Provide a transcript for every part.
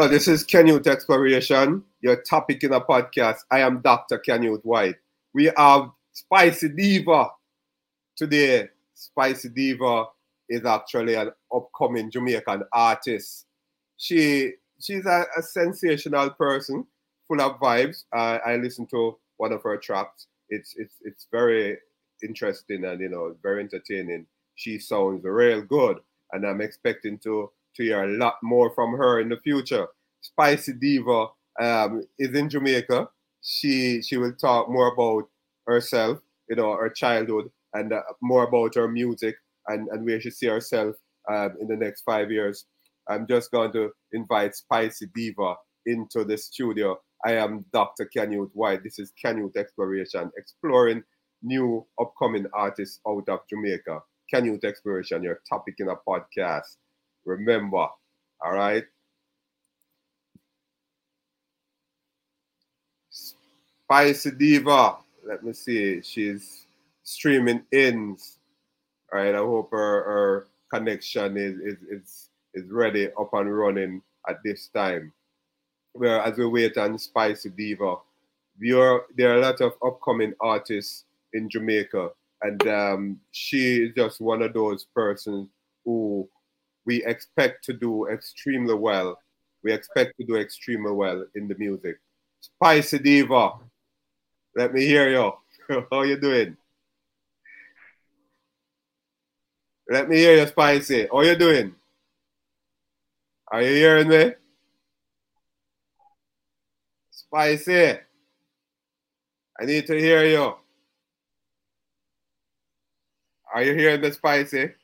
Well, this is Canute Exploration, your topic in a podcast. I am Dr. Canute White. We have Spicy Diva today. Spicy Diva is actually an upcoming Jamaican artist. She she's a, a sensational person, full of vibes. Uh, I listened to one of her tracks. It's it's it's very interesting and you know very entertaining. She sounds real good, and I'm expecting to to hear a lot more from her in the future. Spicy Diva um, is in Jamaica. She she will talk more about herself, you know, her childhood, and uh, more about her music and, and where she see herself um, in the next five years. I'm just going to invite Spicy Diva into the studio. I am Dr. Canute White. This is Canute Exploration, exploring new upcoming artists out of Jamaica. Canute Exploration, your topic in a podcast. Remember, all right? Spicy Diva. Let me see. She's streaming in. All right. I hope her, her connection is, is, is, is ready up and running at this time. Well, as we wait on Spicy Diva, we are, there are a lot of upcoming artists in Jamaica, and um, she is just one of those persons who we expect to do extremely well. We expect to do extremely well in the music. Spicy Diva, let me hear you. How you doing? Let me hear you, Spicy. How you doing? Are you hearing me? Spicy. I need to hear you. Are you hearing me, Spicy?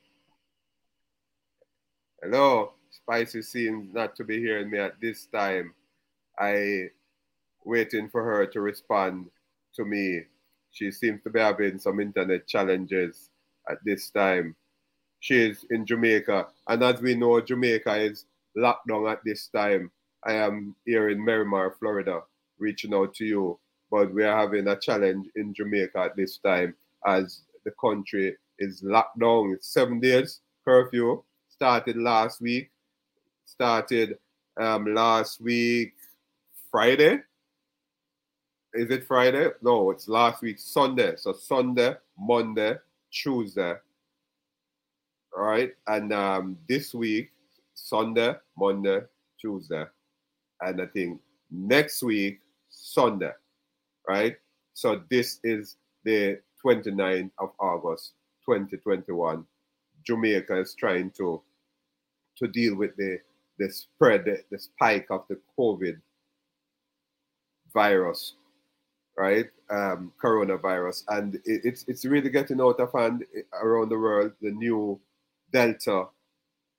Hello, Spicy seems not to be hearing me at this time. I waiting for her to respond to me. She seems to be having some internet challenges at this time. She is in Jamaica, and as we know, Jamaica is locked down at this time. I am here in Miramar, Florida, reaching out to you, but we are having a challenge in Jamaica at this time as the country is locked down. It's seven days curfew. Started last week. Started um, last week Friday is it Friday? No, it's last week, Sunday. So Sunday, Monday, Tuesday. All right. And um, this week, Sunday, Monday, Tuesday. And I think next week, Sunday. Right. So this is the 29th of August, 2021. Jamaica is trying to to deal with the the spread, the, the spike of the COVID virus right? Um, coronavirus, and it, it's it's really getting out of hand around the world. The new Delta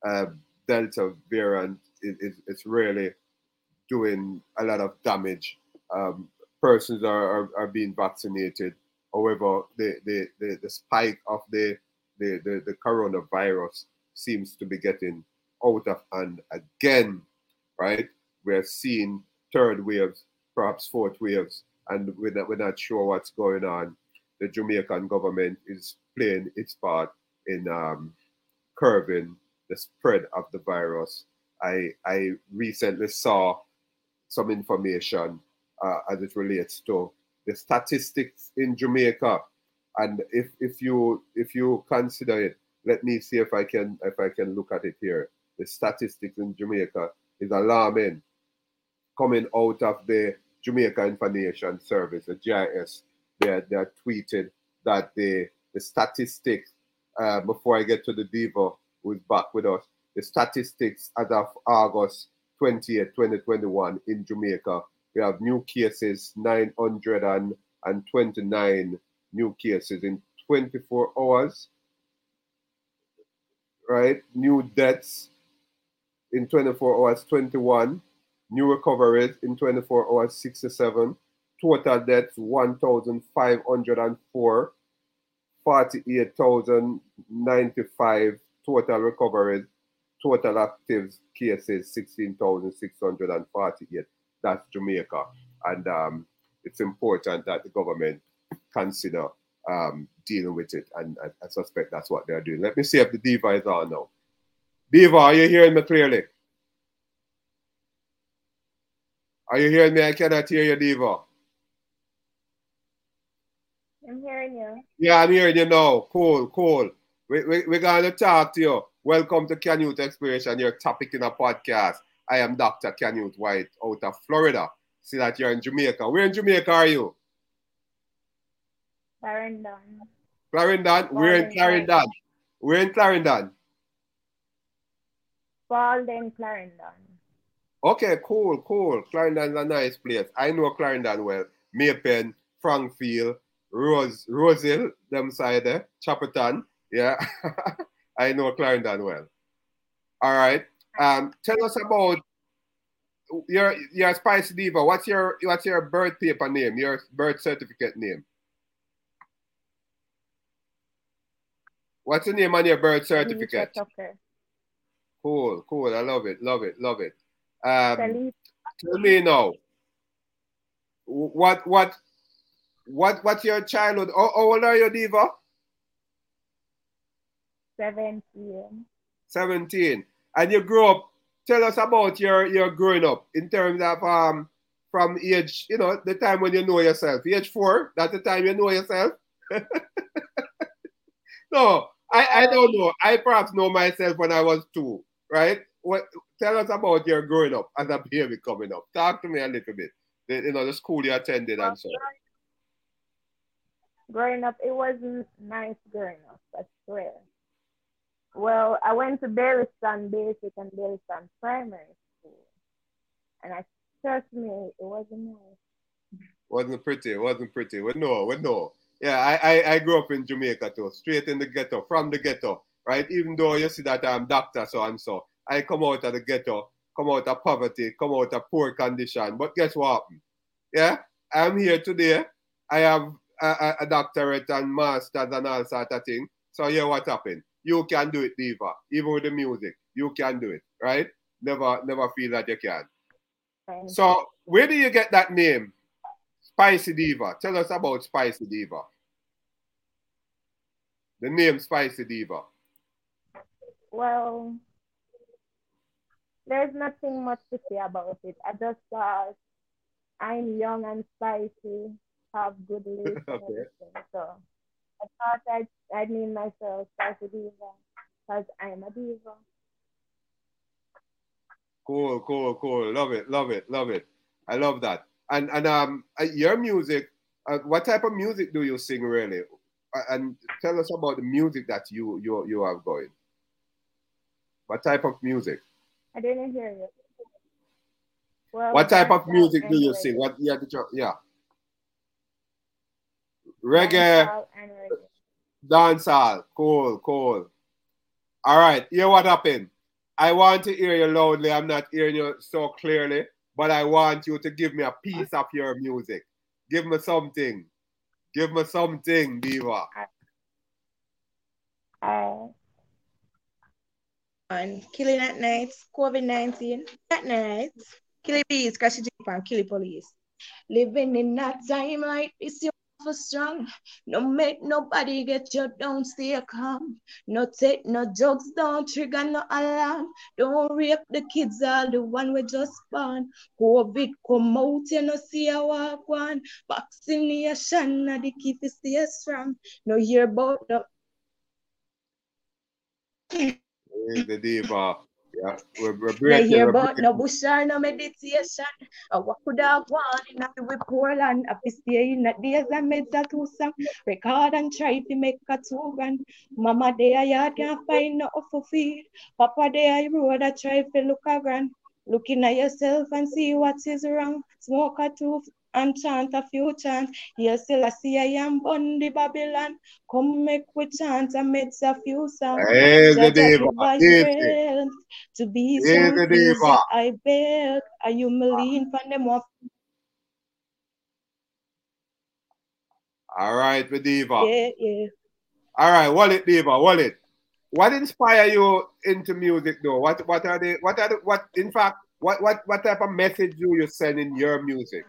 uh, Delta variant is, is it's really doing a lot of damage. Um, persons are, are, are, being vaccinated. However, the, the, the, the spike of the, the, the, the coronavirus seems to be getting out of hand again, right? We're seeing third waves, perhaps fourth waves and we're not, we're not sure what's going on. The Jamaican government is playing its part in um, curbing the spread of the virus. I, I recently saw some information uh, as it relates to the statistics in Jamaica, and if, if you if you consider it, let me see if I can if I can look at it here. The statistics in Jamaica is alarming, coming out of the Jamaica Information Service, the GIS. they, they tweeted that the, the statistics, uh, before I get to the Diva who's back with us, the statistics as of August 20th, 2021 in Jamaica, we have new cases, 929 new cases in 24 hours, right? New deaths in 24 hours, 21 New recoveries in 24 hours, 67. Total deaths, 1,504. 48,095 total recoveries. Total active cases, 16,648. That's Jamaica. And um, it's important that the government consider um, dealing with it. And I, I, suspect that's what they're doing. Let me see if the Diva is on now. Diva, are you hearing me clearly? Are you hearing me? I cannot hear you, Diva. I'm hearing you. Yeah, I'm hearing you now. Cool, cool. We, we, we're going to talk to you. Welcome to Canute Exploration, your topic in a podcast. I am Dr. Canute White out of Florida. See that you're in Jamaica. Where in Jamaica are you? Clarendon. Clarendon? We're in Clarendon. We're in Clarendon. Walden, Clarendon. Okay, cool, cool. Clarendon's a nice place. I know Clarendon well. May Pen, Frankfield, Rose, Rosehill, them side there, Chapelton. Yeah, I know Clarendon well. All right. Um, tell us about your your spice Diva. What's your what's your birth paper name? Your birth certificate name? What's the name on your birth certificate? Cool, cool. I love it, love it, love it. Um, tell me now, what what what what's your childhood? How, how old are you, Diva? Seventeen. Seventeen, and you grew up. Tell us about your your growing up in terms of um from age, you know, the time when you know yourself. Age four, that's the time you know yourself. no, I, I don't know. I perhaps know myself when I was two, right? What tell us about your growing up as a baby coming up. Talk to me a little bit. The, you know, the school you attended and so. Growing up, it wasn't nice growing up, I swear. Well, I went to Berryston Basic and Berryston Primary School. And I trust me, it wasn't nice. Wasn't pretty, wasn't pretty. We know, we know. Yeah, I, I, I grew up in Jamaica too, straight in the ghetto, from the ghetto, right? Even though you see that I'm doctor so and so, I come out of the ghetto, come out of poverty, come out of poor condition. But guess what? Yeah, I'm here today. I have a, a doctorate and masters and all sort of thing. So yeah, what happened? You can do it, Diva. Even with the music, you can do it, right? Never, never feel that you can. So where do you get that name? Spicy Diva. Tell us about Spicy Diva. The name Spicy Diva. Well, there's nothing much to say about it. I just thought I'm young and spicy, have good looks okay. So I thought I'd, I'd name myself Spicy Diva because I'm a diva. Cool, cool, cool. Love it, love it, love it. I love that. And and um, your music, uh, what type of music do you sing really? And tell us about the music that you you you have going. What type of music? I didn't hear you. Well, what type of music do you sing? What yeah, yeah. Reggae, reggae. dancehall. Cool, cool. All right, hear what happened. I want to hear you loudly. I'm not hearing you so clearly but I want you to give me a piece of your music. Give me something. Give me something, Diva. Uh, on killing at night, COVID 19 at night, killing bees, crash jeep and kill police. Living in that time like this, you for strong. No make nobody get you down, stay calm. No take no drugs, don't trigger no alarm. Don't rape the kids, all the one we just born. COVID come out, you know, see a walk one. Vaccination, now the key to stay strong. No hear about the. the diva. Yeah, we're, we're breaking, hear about no bush or no meditation. Uh, I want in a we poor land? I stay in the days and made that two song. Record and try to make a two grand. Mama there yard can't find no feed. Papa there road I try to look around. Looking at yourself and see what is wrong. Smoke a two and chant a few chants. Yes, still I see I am on the Babylon. Come make we chant and make a few songs. Hey, the diva. To be hey, the diva. I beg. Are you mean ah. from them off? All right, the diva. Yeah, yeah. All right, Wallet Diva, Wallet. What inspire you into music though? What what are they what are the, what in fact what what what type of message do you send in your music?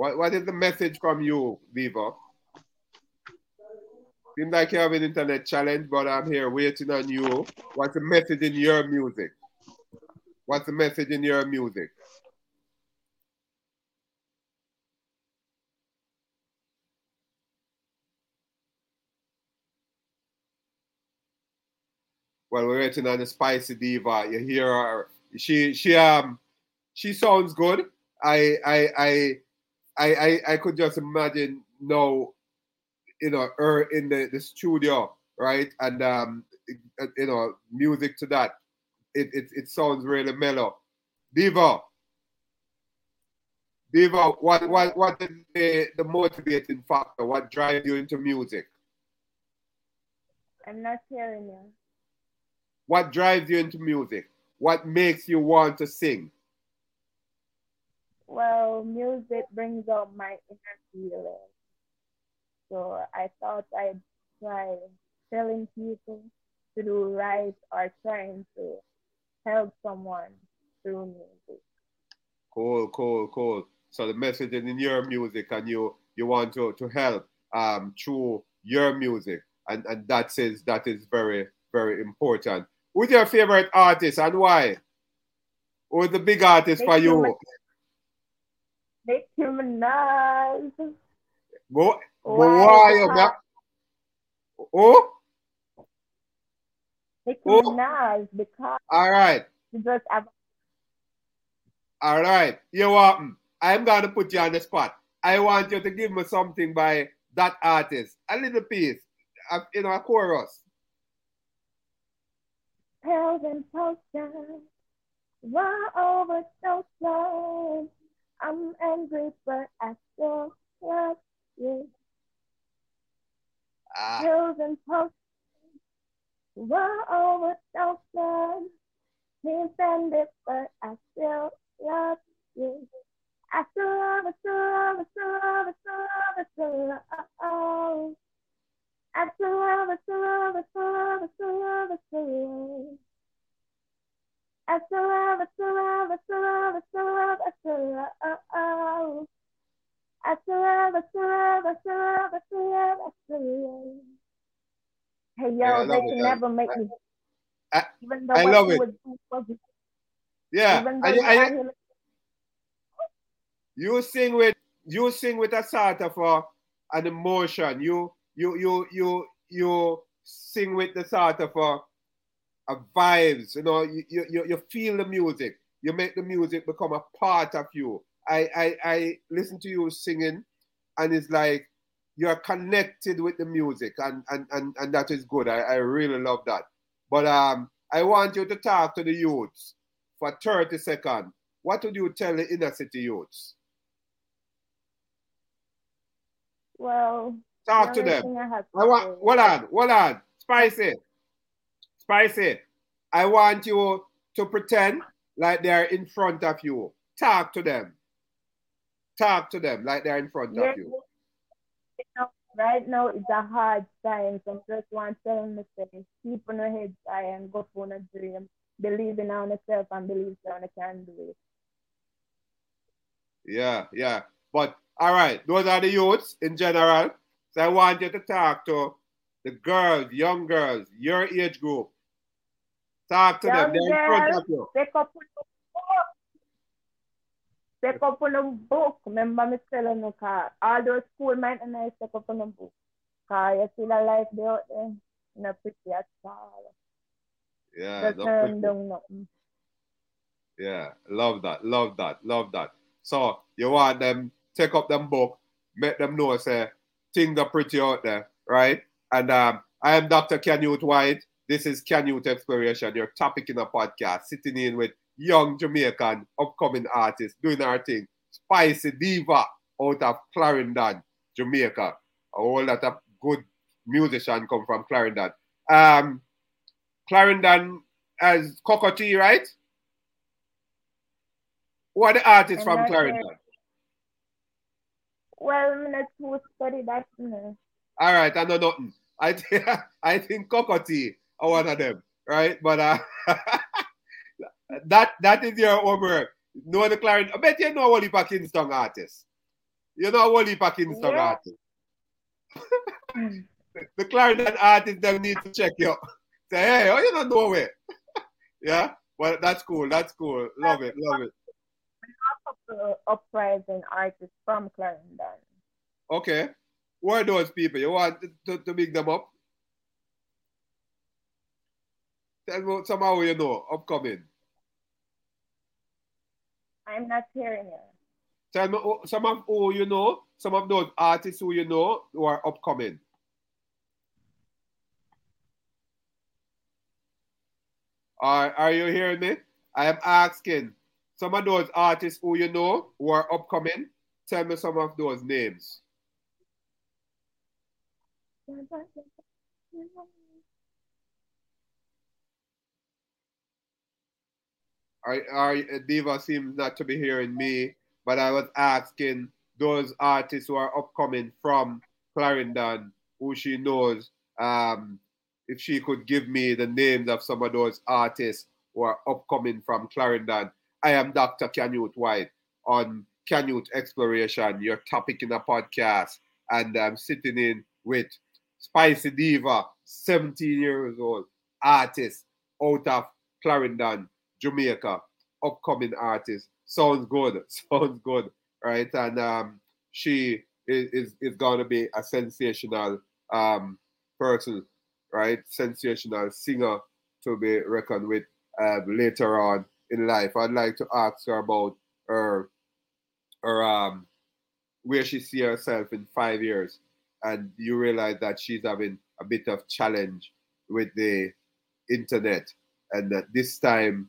What, what is the message from you, Viva? Seems like you have an internet challenge, but I'm here waiting on you. What's the message in your music? What's the message in your music? Well, we're waiting on the spicy diva. You hear her? She she um she sounds good. I I I I I, I could just imagine now, you know, her in the, the studio, right? And um you know, music to that. It it, it sounds really mellow. Diva. Diva, what what what is the, the motivating factor? What drives you into music? I'm not hearing you. What drives you into music? What makes you want to sing? Well, music brings out my inner feelings. So I thought I'd try telling people to do right or trying to help someone through music. Cool, cool, cool. So the message in your music and you you want to, to help um through your music and, and that is that is very, very important. Who's your favorite artist and why? Who's the big artist for you? Nicki Minaj. What? Why? Why? Oh? Nicki oh. Minaj because. All right. Just All right. You want? I'm gonna put you on the spot. I want you to give me something by that artist, a little piece, you know, a chorus. Pills and potions, run over so slow. Angry, but I still love you. Ah. Pills and potions, run over so slow. Can't stand it, but I still love you. I still love it, still love it, still love it, still love it, still love. Oh. I still love it, still love it, still love it, still love it, still. I still love. I still love it, still love it, still love it, still love it, still love it. Hey yo, they can never make me. I, even though I love it. Was, yeah, even though I, I, I, you sing with you sing with a sort of uh, an emotion. You you you you you sing with the sort of a, a vibes. You know, you, you you feel the music. You make the music become a part of you. I I, I listen to you singing, and it's like you're connected with the music, and and and, and that is good. I, I really love that. But um, I want you to talk to the youths for 30 seconds. What would you tell the inner city youths? Well, Talk to them. I, I want, hold on, hold on. Spicy. Spicy. I want you to pretend like they're in front of you. Talk to them. Talk to them like they're in front of you. Right now it's a hard time. So I just want to tell them to keep on your head high and go for a dream. Believe in yourself and believe that you can do it. Yeah, yeah. But all right, those are the youths in general. So I want you to talk to the girls, young girls, your age group. Talk to them. They're in front of you. Pick up on the book. Pick up on the book. Remember me telling you, car. all those school men and I pick up the book. Car, you see the life they out there. Not pretty at all. Yeah, Just turn down nothing. Yeah, love that, love that, love that. So you want them take up them book, make them know say things are pretty out there, right? And um, I am Dr. Canute White. This is Can Canute Exploration, your topic in a podcast, sitting in with young Jamaican upcoming artists doing our thing. Spicy Diva out of Clarendon, Jamaica. A whole lot of good musician come from Clarendon. Um, Clarendon as Cocoa right? What are the artists from Clarendon? Well, I'm not too study that. No. All right, I know nothing. I think I think Cocoa Tea are one of them, right? But uh, that that is your homework. Know the Clarendon. I bet you know Wally Kingston artist. You know Wally Kingston yeah. artist. the Clarendon artist them need to check you. Say, hey, oh, you don't know it. yeah? well, that's cool. That's cool. Love it. Love it. Uh, uprising artists from Clarendon. Okay. Who are those people? You want to, to, to big them up? Tell me somehow you know upcoming. I'm not hearing you. Tell me oh, some of who you know, some of those artists who you know who are upcoming. Are, are you hearing me? I am asking some of those artists who you know who are upcoming. Tell me some of those names. Our, our diva seems not to be hearing me, but I was asking those artists who are upcoming from Clarendon, who she knows, um, if she could give me the names of some of those artists who are upcoming from Clarendon. I am Dr. Canute White on Canute Exploration, your topic in a podcast, and I'm sitting in with Spicy Diva, 17 years old, artist out of Clarendon, Jamaica, upcoming artist. Sounds good. Sounds good, right? And um, she is, is, is going to be a sensational um, person, right? Sensational singer to be reckoned with uh, later on in life. I'd like to ask her about her, her um, where she see herself in five years, and you realize that she's having a bit of challenge with the internet, and that this time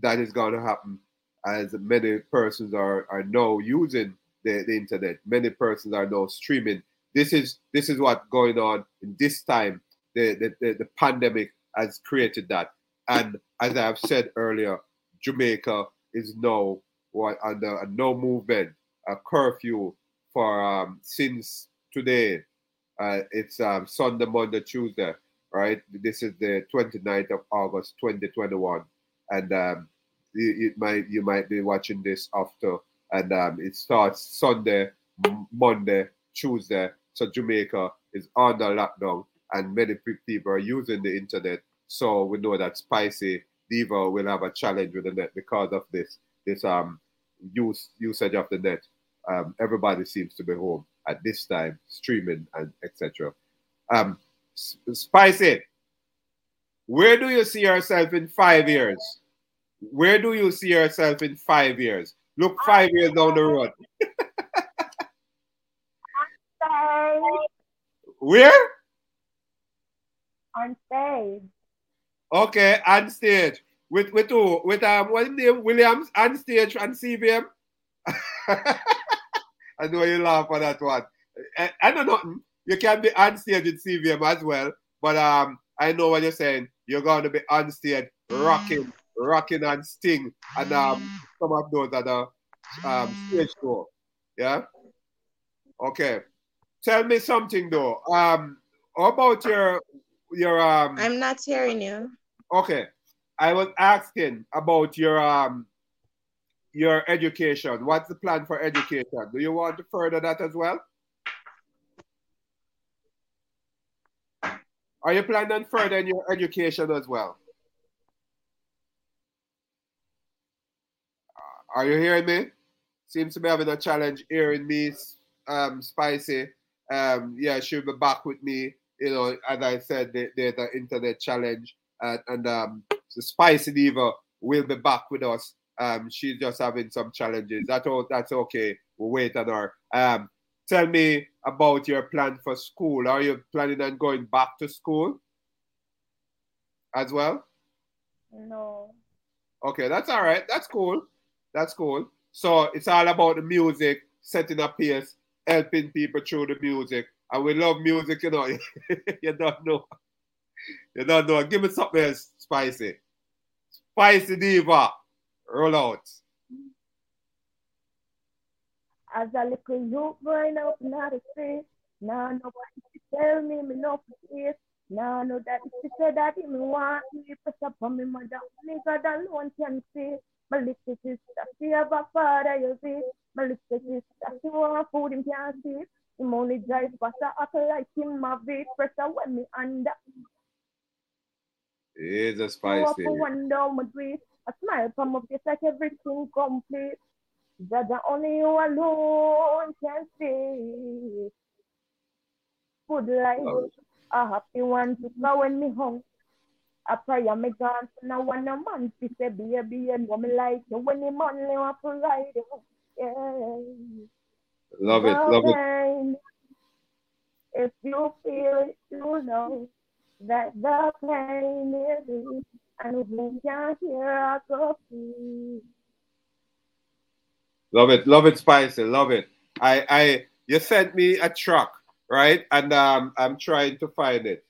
that is going to happen as many persons are, are now using the, the internet. Many persons are now streaming. This is this is what going on in this time. The, the, the, the pandemic has created that. And as I have said earlier, Jamaica is now what under a no movement, a curfew for um, since today. Uh, it's um, Sunday, Monday, Tuesday, right? This is the 29th of August, 2021 and um, you, might you might be watching this after, and um, it starts Sunday, Monday, Tuesday. So Jamaica is under lockdown, and many people are using the internet. So we know that Spicy Diva will have a challenge with the net because of this this um use usage of the net. Um, everybody seems to be home at this time, streaming and etc. Um, Spicy, where do you see yourself in five years? Where do you see yourself in five years? Look five years down the road. Where? On stage. Okay, on stage. With with who? With um what's name? Williams on stage and CVM. I know you laugh at that one. I, I know nothing. You can be on stage with CVM as well, but um I know what you're saying. You're going to be on stage rocking, rocking and sting, and um, some of those other um, stage show. Yeah. Okay. Tell me something though. Um, how about your your um? I'm not hearing you. Okay, I was asking about your um your education. What's the plan for education? Do you want to further that as well? Are you planning on furthering your education as well? Are you hearing me? Seems to be having a challenge hearing me, um, Spicy. Um, yeah, she'll be back with me. You know, as I said, there's the internet challenge, and, and um, the Spicy Diva will be back with us. Um, she's just having some challenges. That's all. That's okay. We'll wait on her. Um, tell me about your plan for school. Are you planning on going back to school as well? No. Okay, that's all right. That's cool. That's cool. So it's all about the music, setting a pace, helping people through the music. And we love music, you know. you don't know. You don't know. Give me something else spicy. Spicy diva. Roll out as a little youth growing up in the street. Now nobody tell me me no face. Now know that she said that he me want me press up on me mother. Me God alone can see. My little sister, she have a father, you see. My little sister, she want food him can't see. Him only drive faster, act like him my beat pressure when me under. It's a spicy. One down my grief. A smile from my face like everything complete. That the only you alone can see. Good life, a happy one to know when me home. I pray I gone to now one a man to say baby and woman like you when the want to ride Yeah. Love it, love it. If you feel it, you know that the pain is deep, and we can hear our coffee. Love it, love it, Spicy, love it. I, I, you sent me a truck, right? And um, I'm trying to find it.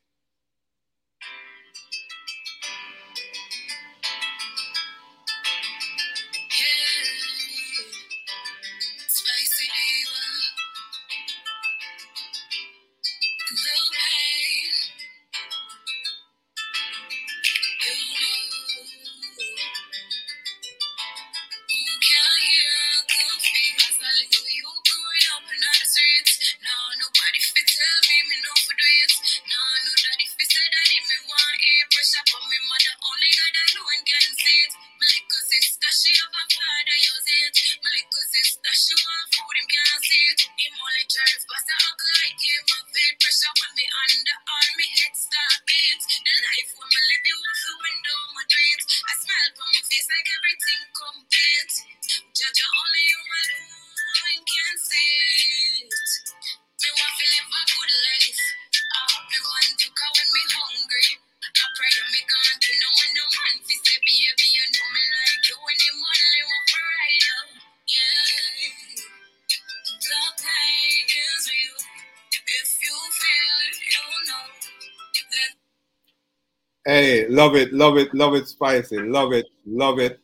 Hey, love it, love it, love it, spicy, love it, love it,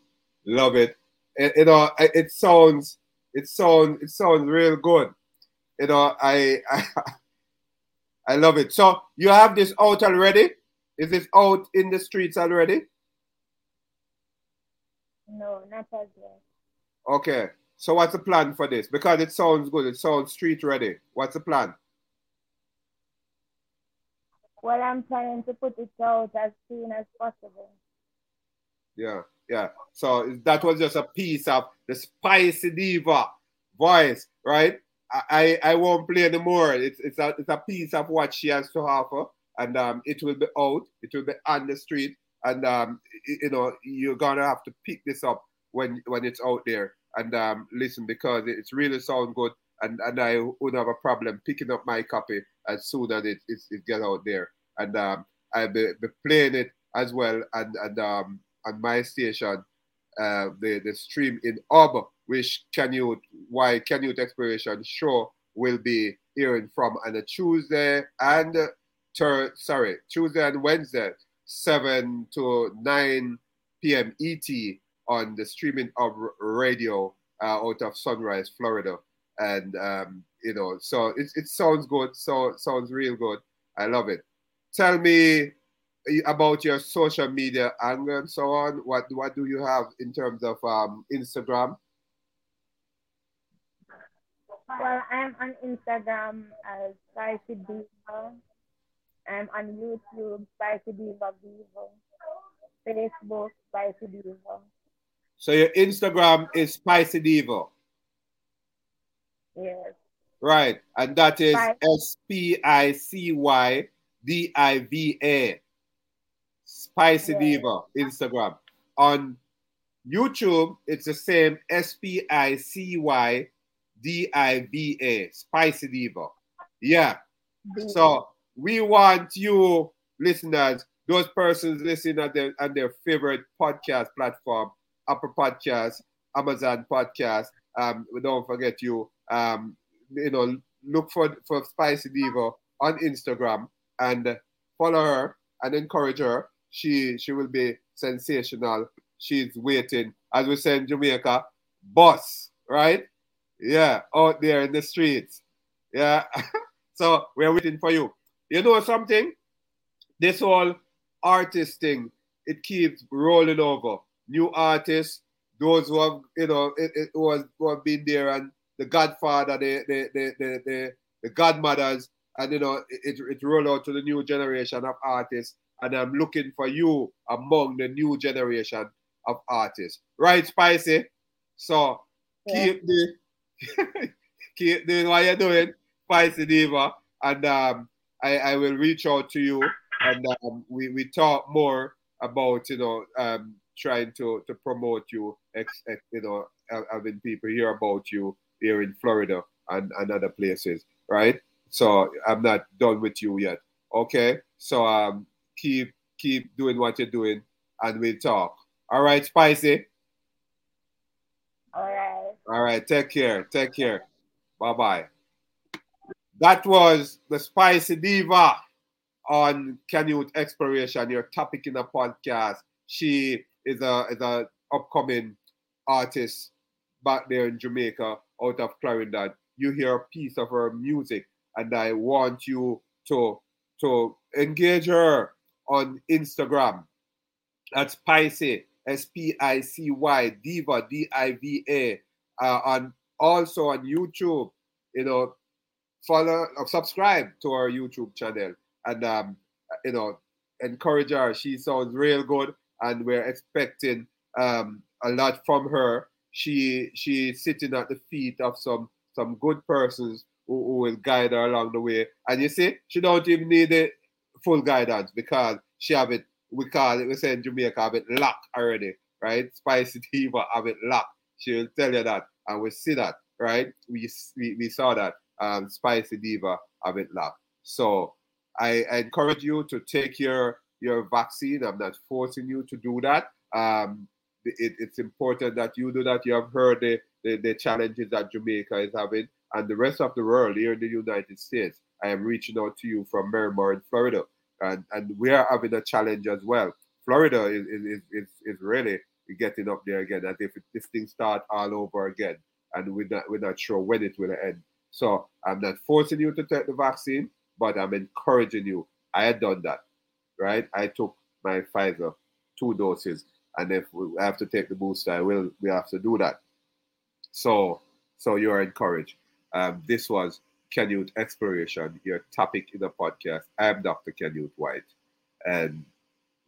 love it. it you know, it sounds, it sounds, it sounds real good. You know, I, I, I love it. So you have this out already? Is this out in the streets already? No, not as yet. Okay. So what's the plan for this? Because it sounds good. It sounds street ready. What's the plan? Well, I'm trying to put it out as soon as possible. Yeah, yeah. So that was just a piece of the spicy diva voice, right? I, I won't play anymore. It's it's a it's a piece of what she has to offer, and um, it will be out. It will be on the street, and um, you know you're gonna have to pick this up when when it's out there and um, listen because it's really sound good, and and I wouldn't have a problem picking up my copy as soon as it it, it get out there and um, I'll be, be, playing it as well and, and um, on my station, uh, the, the stream in Ob, which Canute, why Canute Exploration show will be hearing from on a Tuesday and uh, sorry, Tuesday and Wednesday, 7 to 9 p.m. ET on the streaming of radio uh, out of Sunrise, Florida. And, um, you know, so it, it sounds good. So sounds real good. I love it tell me about your social media angle and so on. What what do you have in terms of um, Instagram? Well, I'm on Instagram as Spicy Diva. I'm on YouTube, Spicy Diva Vevo. Facebook, Spicy Diva. So your Instagram is Spicy Diva. Yes. Right, and that is S P I C Y D I V A. Spicy yeah. Diva, Instagram. On YouTube, it's the same S P I C Y D I V A. Spicy Diva. Yeah. So we want you listeners, those persons listening at their, on their favorite podcast platform, Apple Podcast, Amazon Podcast. Um, don't forget you. Um, you know, look for for Spicy Diva on Instagram and follow her and encourage her. She she will be sensational. She's waiting, as we say in Jamaica, boss, right? Yeah, out there in the streets. Yeah. so we're waiting for you. You know something? This whole artist thing, it keeps rolling over. New artists, those who have, you know, it, it was who have been there and the godfather, the the the the, the, the godmothers, and you know it, it roll out to the new generation of artists and i'm looking for you among the new generation of artists. Right, Spicy? So Yeah. keep the keep doing what you're doing, Spicy Diva, and um, I, I will reach out to you and um, we, we talk more about you know um, trying to, to promote you, ex, ex, you know, having people hear about you here in Florida and, and other places, right? So I'm not done with you yet. Okay, so um, keep keep doing what you're doing, and we'll talk. All right, Spicy. All right. All right, take care. Take care. Bye bye. That was the Spicy Diva on Canute Exploration, your topic in the podcast. She is a is a upcoming artist back there in Jamaica, out of Clarendon. You hear a piece of her music, and I want you to to engage her on Instagram. That's Spicy, S P I C Y, Diva, D I V A, uh, and also on YouTube. You know, follow, uh, subscribe to our YouTube channel, and um, you know, encourage her. She sounds real good, and we're expecting um, a lot from her. She she's sitting at the feet of some some good persons who, who will guide her along the way. And you see, she don't even need the full guidance because she have it. We call it. We say in Jamaica have it locked already, right? Spicy Diva have it locked. She will tell you that, and we see that, right? We we, we saw that. Um, Spicy Diva have it locked. So I, I encourage you to take your your vaccine. I'm not forcing you to do that. Um, it, it's important that you do that. You have heard the, the, the challenges that Jamaica is having and the rest of the world here in the United States. I am reaching out to you from Miramar in Florida, and, and we are having a challenge as well. Florida is, is, is, is really getting up there again, as if this thing start all over again, and we're not, we're not sure when it will end. So I'm not forcing you to take the vaccine, but I'm encouraging you. I had done that, right? I took my Pfizer two doses, and if we have to take the booster, I will. We have to do that. So, so you are encouraged. Um, this was Canute Exploration, your topic in the podcast. I am Dr. Canute White, and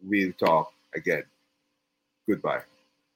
we'll talk again. Goodbye.